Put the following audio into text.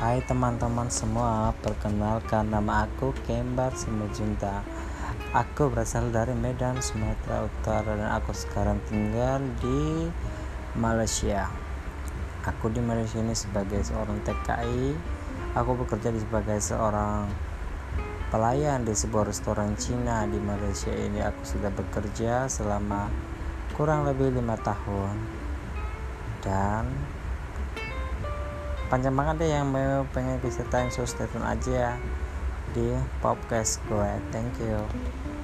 Hai teman-teman semua, perkenalkan nama aku Kembar Simujunta. Aku berasal dari Medan, Sumatera Utara dan aku sekarang tinggal di Malaysia. Aku di Malaysia ini sebagai seorang TKI. Aku bekerja sebagai seorang pelayan di sebuah restoran Cina di Malaysia ini. Aku sudah bekerja selama kurang lebih lima tahun dan panjang banget deh yang mau pengen bisa time so stay tune aja ya di podcast gue. Thank you